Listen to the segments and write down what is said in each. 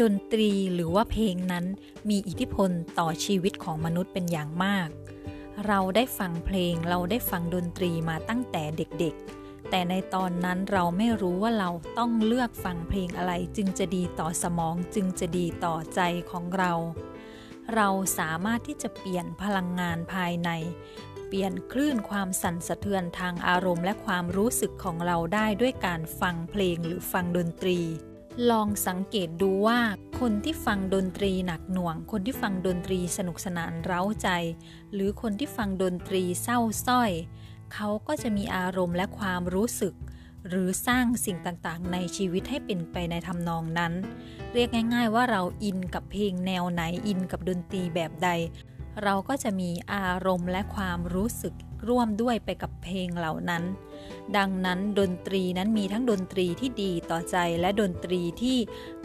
ดนตรีหรือว่าเพลงนั้นมีอิทธิพลต่อชีวิตของมนุษย์เป็นอย่างมาก เราได้ฟังเพลงเราได้ฟังดนตรีมาตั้งแต่เด็กๆ แต่ในตอนนั้นเราไม่รู้ว่าเราต้องเลือกฟังเพลงอะไรจึงจะดีต่อสมองจึงจะดีต่อใจของเรา เราสามารถที่จะเปลี่ยนพลังงานภายใน เปลี่ยนคลื่นความสั่นสะเทือนทางอารมณ์ และความรู้สึกของเราได้ด้วยการฟังเพลงหรือฟังดนตรี ลองสังเกตดูว่าคนที่ฟังดนตรีหนักหน่วง คนที่ฟังดนตรีสนุกสนานเร้าใจ หรือคนที่ฟังดนตรีเศร้าส้อย เขาก็จะมีอารมณ์และความรู้สึก หรือสร้างสิ่งต่างๆ ในชีวิตให้เป็นไปในทำนองนั้น เรียกง่าย ๆ ว่าเราอินกับเพลงแนวไหนอินกับดนตรีแบบใด เราก็จะมีอารมณ์และความรู้สึกร่วมด้วยไปกับเพลงเหล่านั้น ดังนั้นดนตรีนั้นมีทั้งดนตรีที่ดีต่อใจและดนตรีที่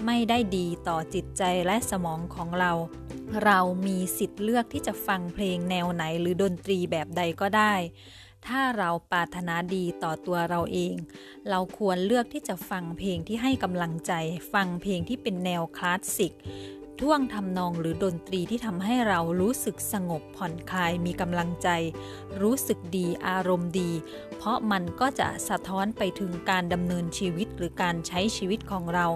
ไม่ได้ดีต่อจิตใจและสมองของเรา เรามีสิทธิ์เลือกที่จะฟังเพลงแนวไหนหรือดนตรีแบบใดก็ได้ ถ้าเราปรารถนาดีต่อตัวเราเอง เราควรเลือกที่จะฟังเพลงที่ให้กำลังใจ ฟังเพลงที่เป็นแนวคลาสสิก ท่วงทำนองหรือดนตรีที่ทำให้เรารู้สึกสงบผ่อนคลายมีกำลังใจ รู้สึกดีอารมณ์ดี เพราะมันก็จะสะท้อนไปถึงการดำเนินชีวิตหรือการใช้ชีวิตของเรา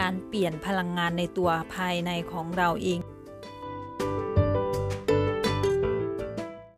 การเปลี่ยนพลังงานในตัวภายในของเราเอง